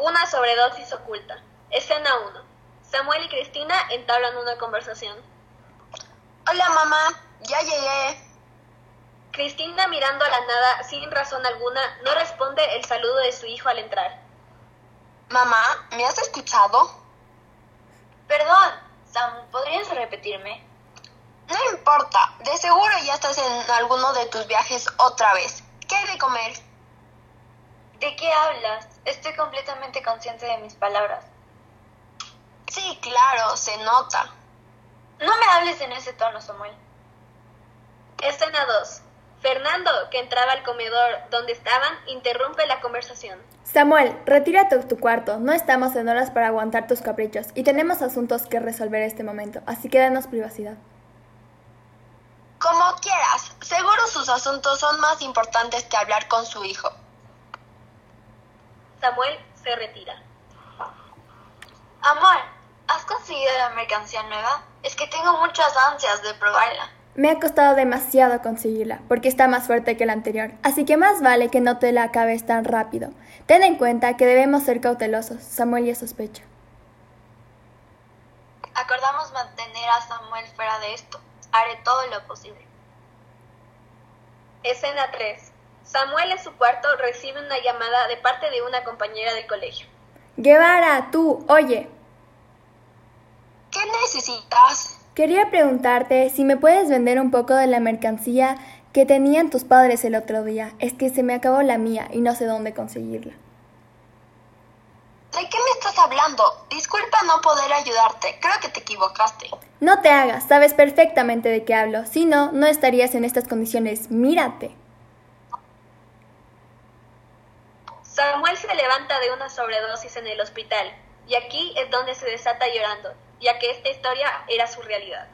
Una sobredosis oculta. Escena 1. Samuel y Cristina entablan una conversación. Hola mamá, ya llegué. Cristina mirando a la nada sin razón alguna no responde el saludo de su hijo al entrar. Mamá, ¿me has escuchado? Perdón, Sam, ¿podrías repetirme? No importa, de seguro ya estás en alguno de tus viajes otra vez. ¿Qué hay de comer? ¿De qué hablas? Estoy completamente consciente de mis palabras. Sí, claro, se nota. No me hables en ese tono, Samuel. Escena 2. Fernando, que entraba al comedor donde estaban, interrumpe la conversación. Samuel, retírate a tu cuarto. No estamos en horas para aguantar tus caprichos y tenemos asuntos que resolver este momento, así que danos privacidad. Como quieras. Seguro sus asuntos son más importantes que hablar con su hijo. Samuel se retira. Amor, ¿has conseguido la mercancía nueva? Es que tengo muchas ansias de probarla. Me ha costado demasiado conseguirla, porque está más fuerte que la anterior, así que más vale que no te la acabes tan rápido. Ten en cuenta que debemos ser cautelosos, Samuel ya sospecha. Acordamos mantener a Samuel fuera de esto. Haré todo lo posible. Escena 3. Samuel en su cuarto recibe una llamada de parte de una compañera del colegio. Guevara, tú, oye. ¿Qué necesitas? Quería preguntarte si me puedes vender un poco de la mercancía que tenían tus padres el otro día. Es que se me acabó la mía y no sé dónde conseguirla. ¿De qué me estás hablando? Disculpa no poder ayudarte. Creo que te equivocaste. No te hagas, sabes perfectamente de qué hablo. Si no, no estarías en estas condiciones. Mírate. Samuel se levanta de una sobredosis en el hospital y aquí es donde se desata llorando, ya que esta historia era su realidad.